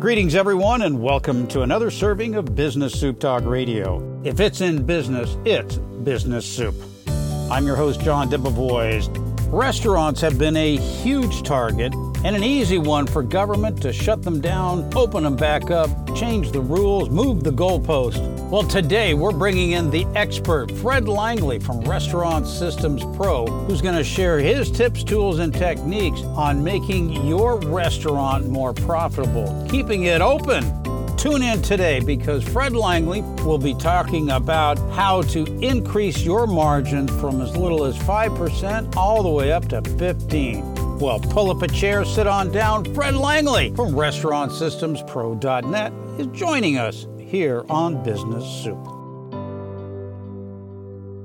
Greetings, everyone, and welcome to another serving of Business Soup Talk Radio. If it's in business, it's Business Soup. I'm your host, John Debevoise. Restaurants have been a huge target and an easy one for government to shut them down, open them back up, change the rules, move the goalpost. Well, today we're bringing in the expert, Fred Langley from Restaurant Systems Pro, who's going to share his tips, tools, and techniques on making your restaurant more profitable, keeping it open. Tune in today because Fred Langley will be talking about how to increase your margin from as little as 5% all the way up to 15. Well, pull up a chair, sit on down. Fred Langley from RestaurantSystemsPro.net is joining us here on Business Soup.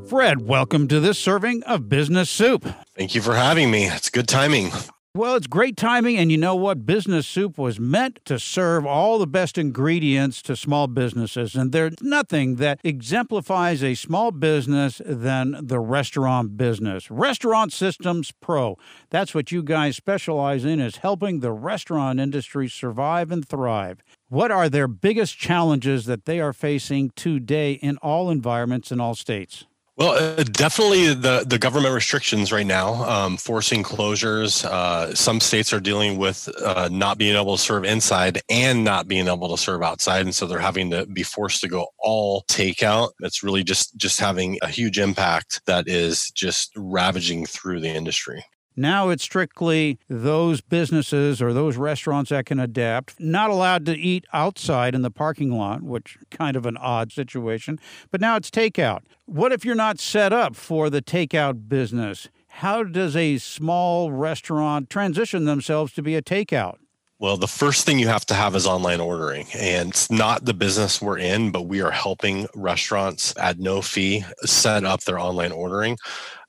Fred, welcome to this serving of Business Soup. Thank you for having me. It's good timing. Well, it's great timing, and you know what? Business Soup was meant to serve all the best ingredients to small businesses, and there's nothing that exemplifies a small business than the restaurant business. Restaurant Systems Pro. That's what you guys specialize in is helping the restaurant industry survive and thrive. What are their biggest challenges that they are facing today in all environments in all states? Well, uh, definitely the, the government restrictions right now, um, forcing closures. Uh, some states are dealing with uh, not being able to serve inside and not being able to serve outside, and so they're having to be forced to go all takeout. It's really just just having a huge impact that is just ravaging through the industry. Now it's strictly those businesses or those restaurants that can adapt, not allowed to eat outside in the parking lot, which kind of an odd situation. But now it's takeout. What if you're not set up for the takeout business? How does a small restaurant transition themselves to be a takeout? Well, the first thing you have to have is online ordering. And it's not the business we're in, but we are helping restaurants at no fee set up their online ordering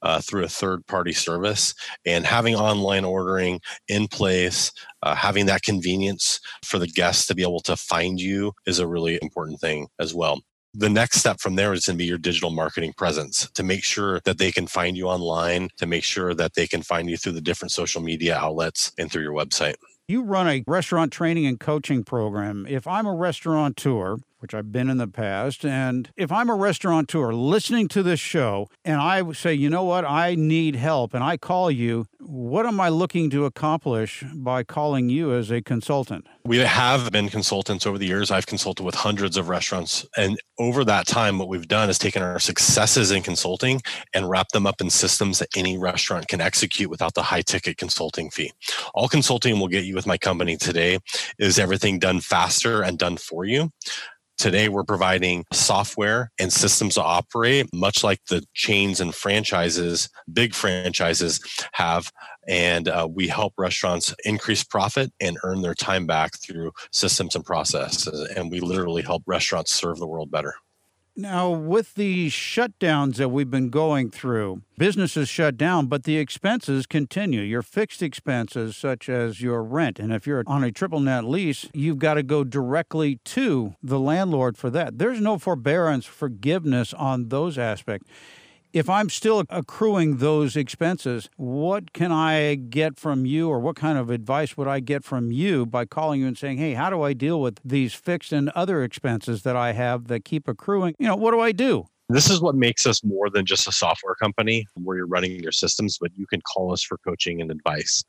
uh, through a third party service. And having online ordering in place, uh, having that convenience for the guests to be able to find you is a really important thing as well the next step from there is going to be your digital marketing presence to make sure that they can find you online, to make sure that they can find you through the different social media outlets and through your website. You run a restaurant training and coaching program. If I'm a restaurateur, which I've been in the past, and if I'm a restaurateur listening to this show and I say, you know what, I need help, and I call you, what am I looking to accomplish by calling you as a consultant? We have been consultants over the years. I've consulted with hundreds of restaurants. And over that time, what we've done is taken our successes in consulting and wrap them up in systems that any restaurant can execute without the high ticket consulting fee. All consulting will get you with my company today is everything done faster and done for you. Today, we're providing software and systems to operate, much like the chains and franchises, big franchises have. And uh, we help restaurants increase profit and earn their time back through systems and processes. And we literally help restaurants serve the world better. Now, with the shutdowns that we've been going through, businesses shut down, but the expenses continue. Your fixed expenses, such as your rent, and if you're on a triple net lease, you've got to go directly to the landlord for that. There's no forbearance, forgiveness on those aspects if I'm still accruing those expenses, what can I get from you, or what kind of advice would I get from you by calling you and saying, hey, how do I deal with these fixed and other expenses that I have that keep accruing? You know, what do I do? This is what makes us more than just a software company where you're running your systems, but you can call us for coaching and advice.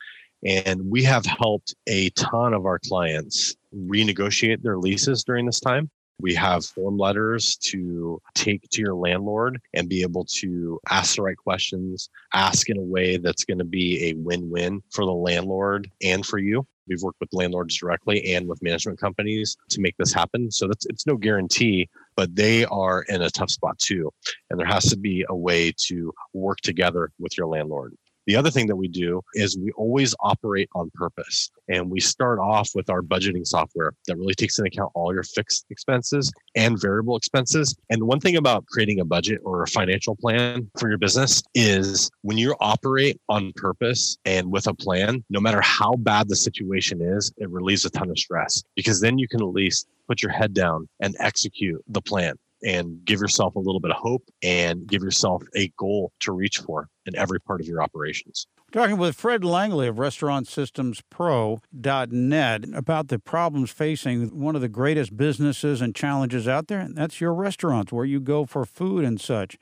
And we have helped a ton of our clients renegotiate their leases during this time. We have form letters to take to your landlord and be able to ask the right questions, ask in a way that's going to be a win win for the landlord and for you. We've worked with landlords directly and with management companies to make this happen. So that's it's no guarantee, but they are in a tough spot too. And there has to be a way to work together with your landlord. The other thing that we do is we always operate on purpose. And we start off with our budgeting software that really takes into account all your fixed expenses and variable expenses. And one thing about creating a budget or a financial plan for your business is when you operate on purpose and with a plan, no matter how bad the situation is, it relieves a ton of stress because then you can at least put your head down and execute the plan. And give yourself a little bit of hope and give yourself a goal to reach for in every part of your operations. Talking with Fred Langley of RestaurantSystemsPro.net about the problems facing one of the greatest businesses and challenges out there. And that's your restaurants, where you go for food and such.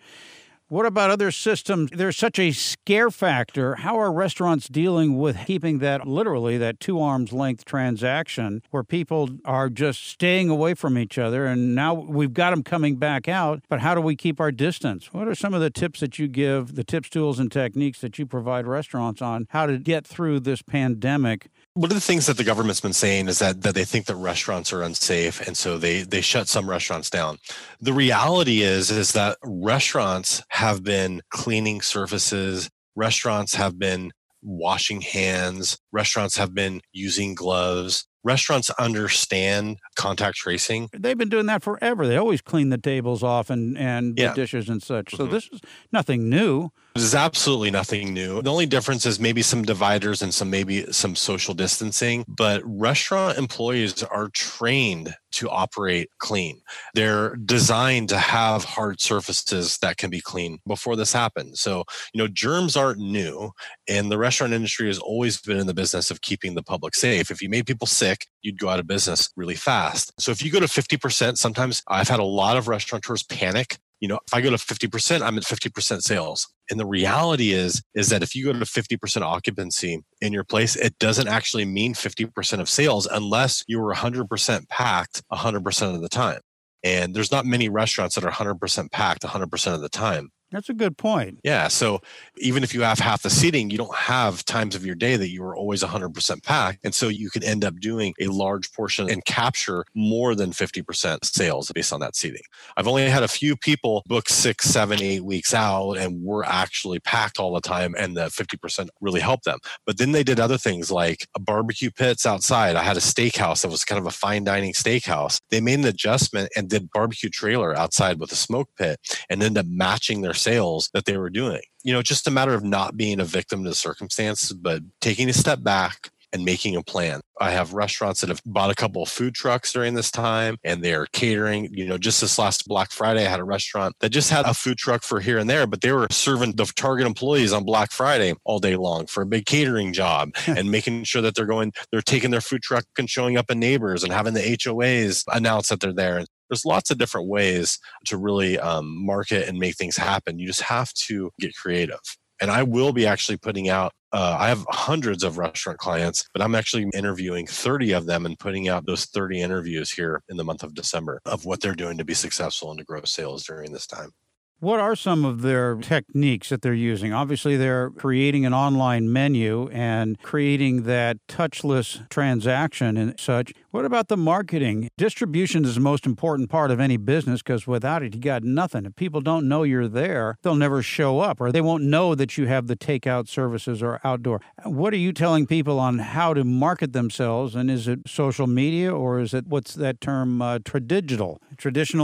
What about other systems? There's such a scare factor. How are restaurants dealing with keeping that literally that two arms length transaction where people are just staying away from each other and now we've got them coming back out, but how do we keep our distance? What are some of the tips that you give, the tips, tools, and techniques that you provide restaurants on how to get through this pandemic one of the things that the government's been saying is that, that they think that restaurants are unsafe and so they they shut some restaurants down the reality is is that restaurants have been cleaning surfaces restaurants have been washing hands restaurants have been using gloves restaurants understand contact tracing. They've been doing that forever. They always clean the tables off and, and yeah. the dishes and such. So mm-hmm. this is nothing new. This is absolutely nothing new. The only difference is maybe some dividers and some maybe some social distancing, but restaurant employees are trained to operate clean. They're designed to have hard surfaces that can be clean before this happened. So, you know, germs aren't new, and the restaurant industry has always been in the business of keeping the public safe. If you made people sick, you'd go out of business really fast. So, if you go to 50%, sometimes I've had a lot of restaurateurs panic you know if i go to 50% i'm at 50% sales and the reality is is that if you go to 50% occupancy in your place it doesn't actually mean 50% of sales unless you were 100% packed 100% of the time. And there's not many restaurants that are 100% packed 100% of the time that's a good point. Yeah. So even if you have half the seating, you don't have times of your day that you are always 100% packed. And so you can end up doing a large portion and capture more than 50% sales based on that seating. I've only had a few people book six, seven, eight weeks out and we're actually packed all the time. And the 50% really helped them. But then they did other things like barbecue pits outside. I had a steakhouse that was kind of a fine dining steakhouse. They made an adjustment and did barbecue trailer outside with a smoke pit and ended up matching their sales that they were doing. You know, just a matter of not being a victim to the circumstances, but taking a step back and making a plan. I have restaurants that have bought a couple of food trucks during this time and they're catering. You know, just this last Black Friday, I had a restaurant that just had a food truck for here and there, but they were serving the Target employees on Black Friday all day long for a big catering job and making sure that they're going, they're taking their food truck and showing up in neighbors and having the HOAs announce that they're there there's lots of different ways to really um, market and make things happen. You just have to get creative. And I will be actually putting out, uh, I have hundreds of restaurant clients, but I'm actually interviewing 30 of them and putting out those 30 interviews here in the month of December of what they're doing to be successful and to grow sales during this time. What are some of their techniques that they're using? Obviously, they're creating an online menu and creating that touchless transaction and such. What about the marketing? Distribution is the most important part of any business because without it, you got nothing. If people don't know you're there, they'll never show up or they won't know that you have the takeout services or outdoor. What are you telling people on how to market themselves? And is it social media or is it what's that term, uh, traditional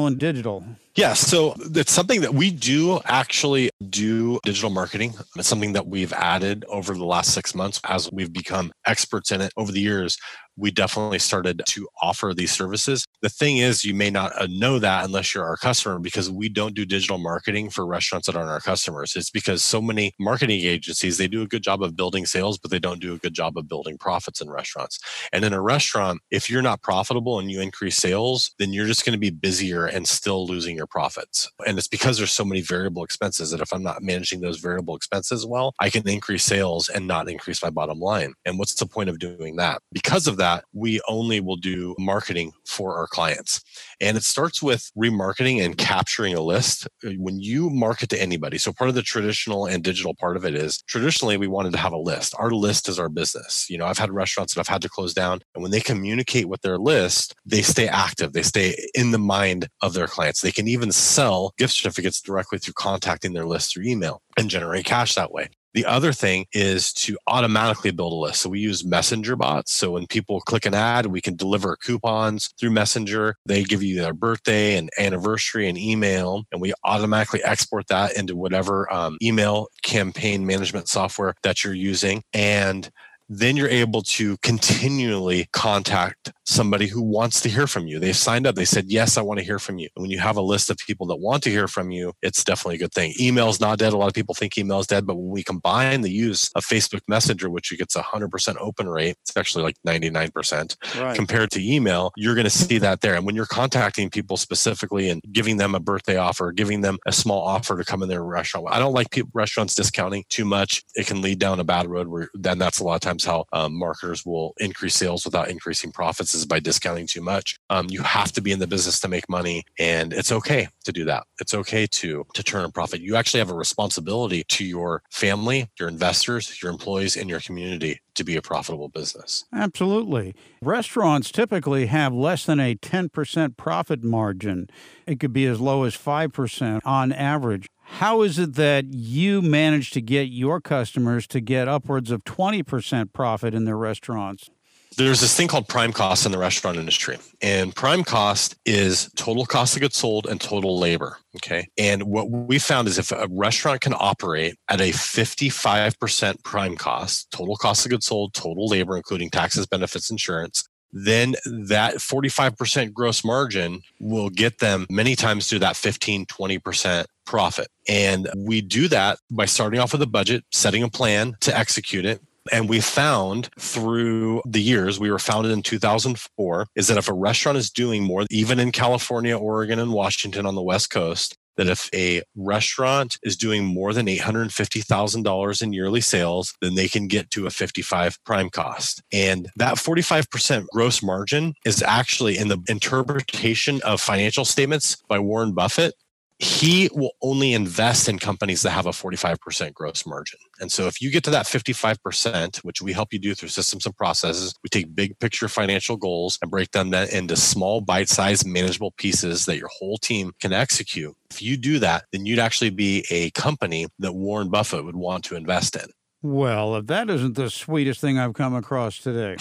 and digital? Yeah, so it's something that we do actually do digital marketing. It's something that we've added over the last six months as we've become experts in it over the years we definitely started to offer these services. The thing is, you may not uh, know that unless you're our customer because we don't do digital marketing for restaurants that aren't our customers. It's because so many marketing agencies, they do a good job of building sales, but they don't do a good job of building profits in restaurants. And in a restaurant, if you're not profitable and you increase sales, then you're just going to be busier and still losing your profits. And it's because there's so many variable expenses that if I'm not managing those variable expenses well, I can increase sales and not increase my bottom line. And what's the point of doing that? Because of that, we only will do marketing for our clients. And it starts with remarketing and capturing a list. Uh, when you market to anybody, so part of the traditional and digital part of it is traditionally we wanted to have a list. Our list is our business. You know, I've had restaurants that I've had to close down. And when they communicate with their list, they stay active, they stay in the mind of their clients. They can even sell gift certificates directly through contacting their list through email and generate cash that way. The other thing is to automatically build a list. So we use messenger bots. So when people click an ad, we can deliver coupons through messenger. They give you their birthday and anniversary and email, and we automatically export that into whatever um, email campaign management software that you're using. And then you're able to continually contact somebody who wants to hear from you. They've signed up. They said, Yes, I want to hear from you. And when you have a list of people that want to hear from you, it's definitely a good thing. Email's not dead. A lot of people think email's dead, but when we combine the use of Facebook Messenger, which gets a 100% open rate, it's actually like 99% right. compared to email, you're going to see that there. And when you're contacting people specifically and giving them a birthday offer, giving them a small offer to come in their restaurant, I don't like people, restaurants discounting too much. It can lead down a bad road where then that's a lot of times how um, marketers will increase sales without increasing profits is by discounting too much. Um, you have to be in the business to make money, and it's okay to do that. It's okay to to turn a profit. You actually have a responsibility to your family, your investors, your employees, and your community to be a profitable business. Absolutely. Restaurants typically have less than a 10% profit margin. It could be as low as 5% on average. How is it that you manage to get your customers to get upwards of 20% profit in their restaurants? There's this thing called prime cost in the restaurant industry. And prime cost is total cost of goods sold and total labor. Okay. And what we found is if a restaurant can operate at a 55% prime cost, total cost of goods sold, total labor, including taxes, benefits, insurance, then that 45% gross margin will get them many times to that 15, 20% profit. And we do that by starting off with a budget, setting a plan to execute it. And we found through the years, we were founded in 2004, is that if a restaurant is doing more, even in California, Oregon, and Washington on the West Coast, that if a restaurant is doing more than $850,000 in yearly sales, then they can get to a 55 prime cost. And that 45% gross margin is actually in the interpretation of financial statements by Warren Buffett he will only invest in companies that have a 45% gross margin. And so if you get to that 55%, which we help you do through systems and processes, we take big picture financial goals and break them down into small bite-sized manageable pieces that your whole team can execute. If you do that, then you'd actually be a company that Warren Buffett would want to invest in. Well, if that isn't the sweetest thing I've come across today.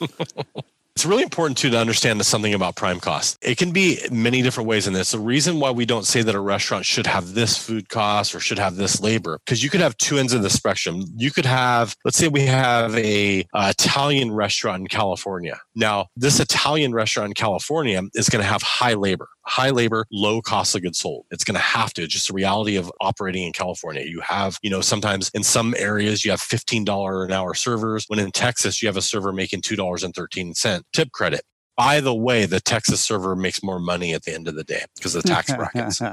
It's really important too to understand something about prime cost. It can be many different ways in this. The reason why we don't say that a restaurant should have this food cost or should have this labor, because you could have two ends of the spectrum. You could have, let's say we have a, a Italian restaurant in California. Now, this Italian restaurant in California is going to have high labor high labor, low cost of goods sold. It's going to have to. It's just the reality of operating in California. You have, you know, sometimes in some areas you have $15 an hour servers, when in Texas you have a server making $2.13 tip credit. By the way, the Texas server makes more money at the end of the day because of the tax brackets.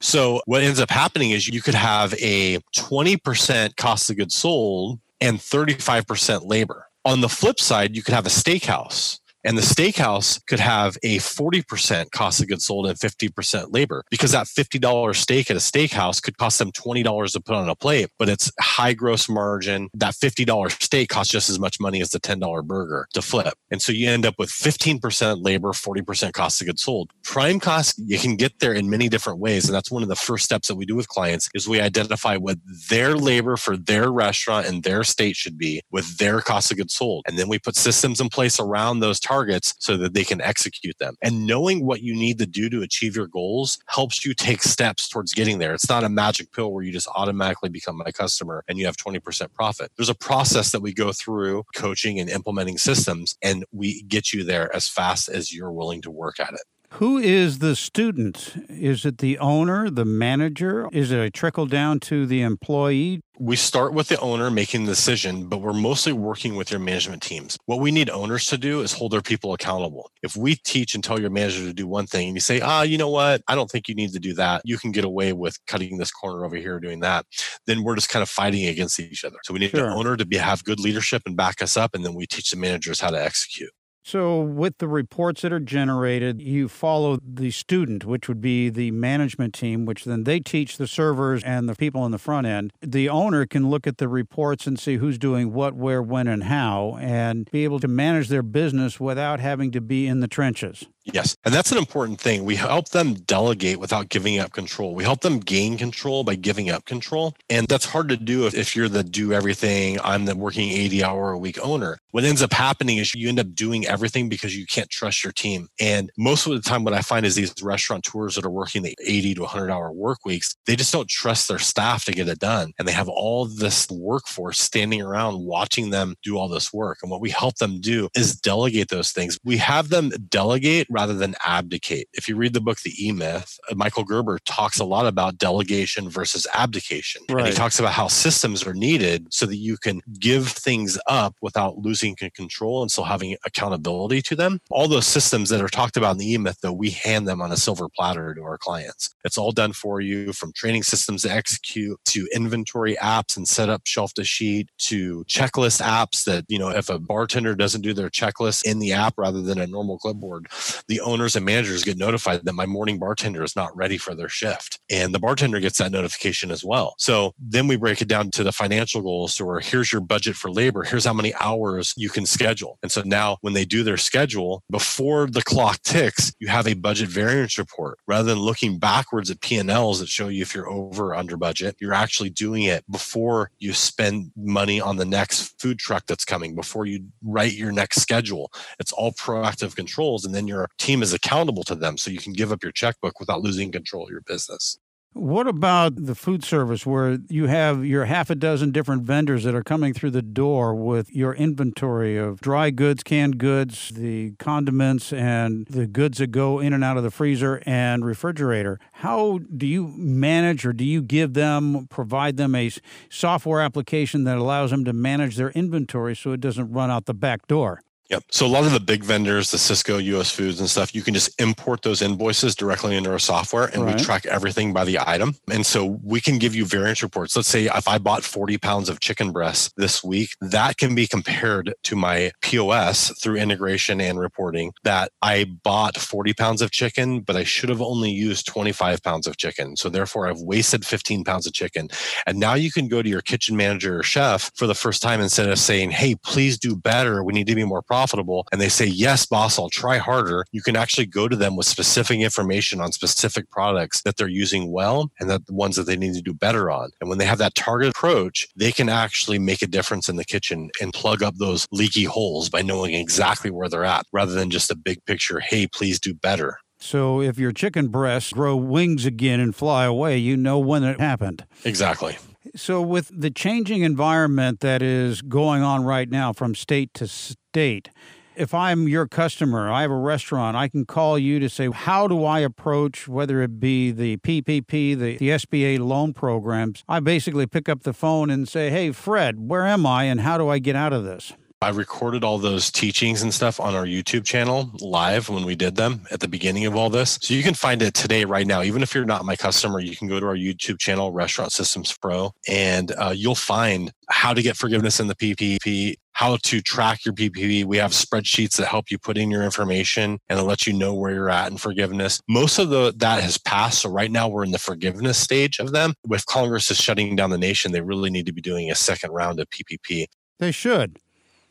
So what ends up happening is you could have a 20% cost of goods sold and 35% labor. On the flip side, you could have a steakhouse and the steakhouse could have a 40% cost of goods sold and 50% labor because that $50 steak at a steakhouse could cost them $20 to put on a plate, but it's high gross margin. That $50 steak costs just as much money as the $10 burger to flip. And so you end up with 15% labor, 40% cost of goods sold. Prime cost, you can get there in many different ways. And that's one of the first steps that we do with clients is we identify what their labor for their restaurant and their state should be with their cost of goods sold. And then we put systems in place around those targets targets so that they can execute them. And knowing what you need to do to achieve your goals helps you take steps towards getting there. It's not a magic pill where you just automatically become my customer and you have 20% profit. There's a process that we go through coaching and implementing systems, and we get you there as fast as you're willing to work at it. Who is the student? Is it the owner, the manager? Is it a trickle down to the employee? We start with the owner making the decision, but we're mostly working with your management teams. What we need owners to do is hold their people accountable. If we teach and tell your manager to do one thing and you say, ah, you know what? I don't think you need to do that. You can get away with cutting this corner over here doing that. Then we're just kind of fighting against each other. So we need sure. the owner to be, have good leadership and back us up. And then we teach the managers how to execute. So, with the reports that are generated, you follow the student, which would be the management team, which then they teach the servers and the people in the front end. The owner can look at the reports and see who's doing what, where, when, and how, and be able to manage their business without having to be in the trenches. Yes. And that's an important thing. We help them delegate without giving up control. We help them gain control by giving up control. And that's hard to do if, if you're the do everything, I'm the working 80 hour a week owner. What ends up happening is you end up doing everything because you can't trust your team. And most of the time, what I find is these restaurateurs that are working the 80 to 100 hour work weeks, they just don't trust their staff to get it done. And they have all this workforce standing around watching them do all this work. And what we help them do is delegate those things. We have them delegate rather than abdicate. If you read the book, The E Myth, uh, Michael Gerber talks a lot about delegation versus abdication. Right. And he talks about how systems are needed so that you can give things up without losing control and still having accountability to them. All those systems that are talked about in the E Myth, though, we hand them on a silver platter to our clients. It's all done for you from training systems to execute to inventory apps and set up shelf to sheet to checklist apps that, you know, if a bartender doesn't do their checklist in the app rather than a normal clipboard, the owners and managers get notified that my morning bartender is not ready for their shift. And the bartender gets that notification as well. So then we break it down to the financial goals. Where here's your budget for labor. Here's how many hours you can schedule. And so now when they do their schedule, before the clock ticks, you have a budget variance report rather than looking backwards at P&Ls that show you if you're over or under budget. You're actually doing it before you spend money on the next food truck that's coming, before you write your next schedule. It's all proactive controls. And then your team is accountable to them so you can give up your checkbook without losing control of your business. What about the food service where you have your half a dozen different vendors that are coming through the door with your inventory of dry goods, canned goods, the condiments, and the goods that go in and out of the freezer and refrigerator? How do you manage or do you give them, provide them a software application that allows them to manage their inventory so it doesn't run out the back door? Yep. So a lot of the big vendors, the Sysco, US Foods and stuff, you can just import those invoices directly into our software and right. we track everything by the item. And so we can give you variance reports. Let's say if I bought 40 pounds of chicken breast this week, that can be compared to my POS through integration and reporting that I bought 40 pounds of chicken, but I should have only used 25 pounds of chicken. So therefore I've wasted 15 pounds of chicken. And now you can go to your kitchen manager or chef for the first time instead of saying, Hey, please do better. We need to be more profitable and they say, Yes, boss, I'll try harder, you can actually go to them with specific information on specific products that they're using well and that the ones that they need to do better on. And when they have that target approach, they can actually make a difference in the kitchen and plug up those leaky holes by knowing exactly where they're at rather than just a big picture, hey, please do better. So if your chicken breasts grow wings again and fly away, you know when it happened. Exactly. So, with the changing environment that is going on right now from state to state, if I'm your customer, I have a restaurant, I can call you to say, how do I approach whether it be the PPP, the, the SBA loan programs? I basically pick up the phone and say, hey, Fred, where am I and how do I get out of this? I recorded all those teachings and stuff on our YouTube channel live when we did them at the beginning of all this. So you can find it today, right now. Even if you're not my customer, you can go to our YouTube channel, Restaurant Systems Pro, and uh, you'll find how to get forgiveness in the PPP, how to track your PPP. We have spreadsheets that help you put in your information and it lets you know where you're at in forgiveness. Most of the that has passed. So right now we're in the forgiveness stage of them. With Congress is shutting down the nation, they really need to be doing a second round of PPP. They should.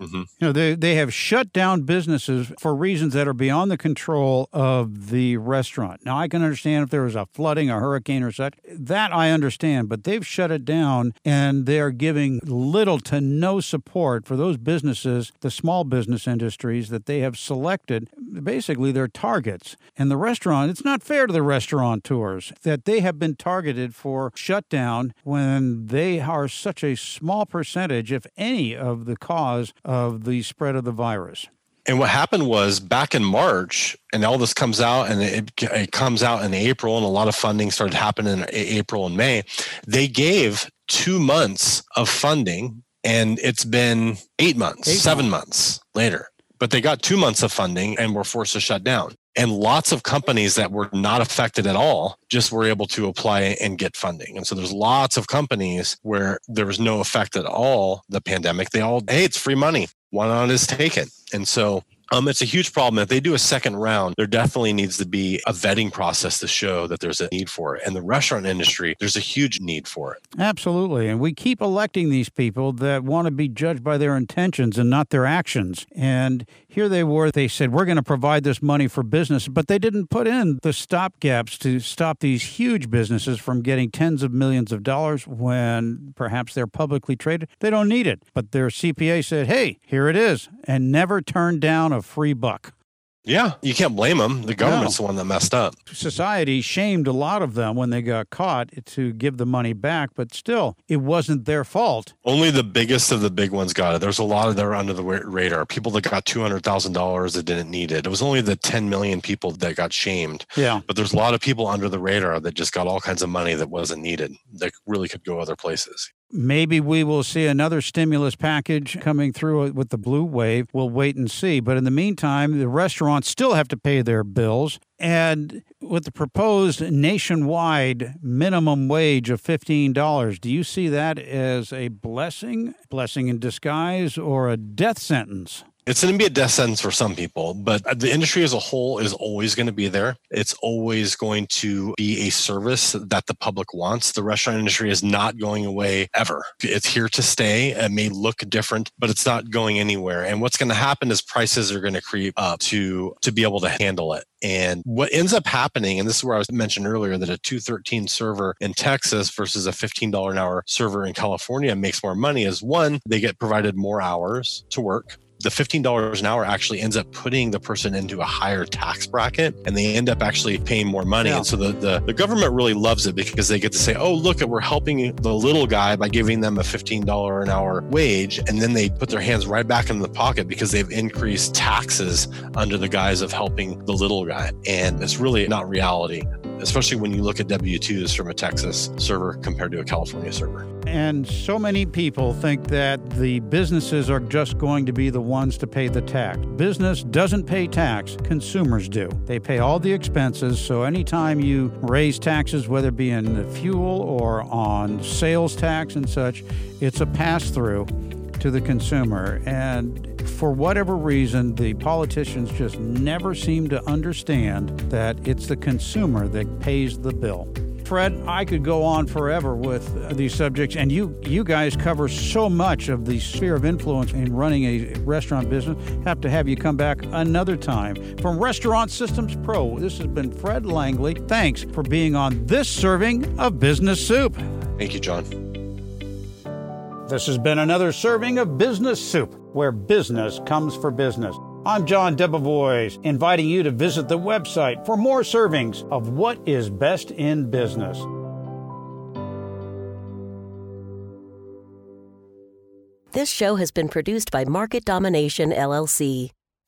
Mm-hmm. You know, they, they have shut down businesses for reasons that are beyond the control of the restaurant. Now, I can understand if there was a flooding, a hurricane, or such. That I understand, but they've shut it down and they're giving little to no support for those businesses, the small business industries that they have selected, basically their targets. And the restaurant, it's not fair to the restaurateurs that they have been targeted for shutdown when they are such a small percentage, if any, of the cause of the spread of the virus. And what happened was back in March, and all this comes out, and it, it, comes out in April, and a lot of funding started happening in April and May. They gave two months of funding, and it's been eight months, eight seven months. months later. But they got two months of funding and were forced to shut down. And lots of companies that were not affected at all just were able to apply and get funding. And so there's lots of companies where there was no effect at all, the pandemic. They all, hey, it's free money. Why not just take it? And so um, it's a huge problem. If they do a second round, there definitely needs to be a vetting process to show that there's a need for it. And the restaurant industry, there's a huge need for it. Absolutely. And we keep electing these people that want to be judged by their intentions and not their actions. And here they were. They said, we're going to provide this money for business, but they didn't put in the stopgaps to stop these huge businesses from getting tens of millions of dollars when perhaps they're publicly traded. They don't need it. But their CPA said, hey, here it is, and never turned down a free buck. Yeah, you can't blame them. The government's no. the one that messed up. Society shamed a lot of them when they got caught to give the money back, but still, it wasn't their fault. Only the biggest of the big ones got it. There's a lot of that are under the radar. People that got two hundred thousand dollars that didn't need it. It was only the ten million people that got shamed. Yeah, but there's a lot of people under the radar that just got all kinds of money that wasn't needed. That really could go other places. Maybe we will see another stimulus package coming through with the blue wave. We'll wait and see. But in the meantime, the restaurants still have to pay their bills. And with the proposed nationwide minimum wage of $15, do you see that as a blessing, blessing in disguise, or a death sentence? It's going to be a death sentence for some people, but the industry as a whole is always going to be there. It's always going to be a service that the public wants. The restaurant industry is not going away ever. It's here to stay. It may look different, but it's not going anywhere. And what's going to happen is prices are going to creep up to to be able to handle it. And what ends up happening, and this is where I was mentioned earlier that a 213 server in Texas versus a $15 an hour server in California makes more money is one, they get provided more hours to work the $15 an hour actually ends up putting the person into a higher tax bracket and they end up actually paying more money. Yeah. And so the, the, the, government really loves it because they get to say, oh, look, we're helping the little guy by giving them a $15 an hour wage. And then they put their hands right back in the pocket because they've increased taxes under the guise of helping the little guy. And it's really not reality especially when you look at W 2s from a Texas server compared to a California server. And so many people think that the businesses are just going to be the ones to pay the tax. Business doesn't pay tax, consumers do. They pay all the expenses, so anytime you raise taxes, whether it be in the fuel or on sales tax and such, it's a pass through to the consumer. And for whatever reason, the politicians just never seem to understand that it's the consumer that pays the bill. Fred, I could go on forever with these subjects, and you you guys cover so much of the sphere of influence in running a restaurant business. Have to have you come back another time. From Restaurant Systems Pro, this has been Fred Langley. Thanks for being on this serving of Business Soup. Thank you, John. This has been another serving of Business Soup, where business comes for business. I'm John Debevoise, inviting you to visit the website for more servings of what is best in business. This show has been produced by Market Domination LLC.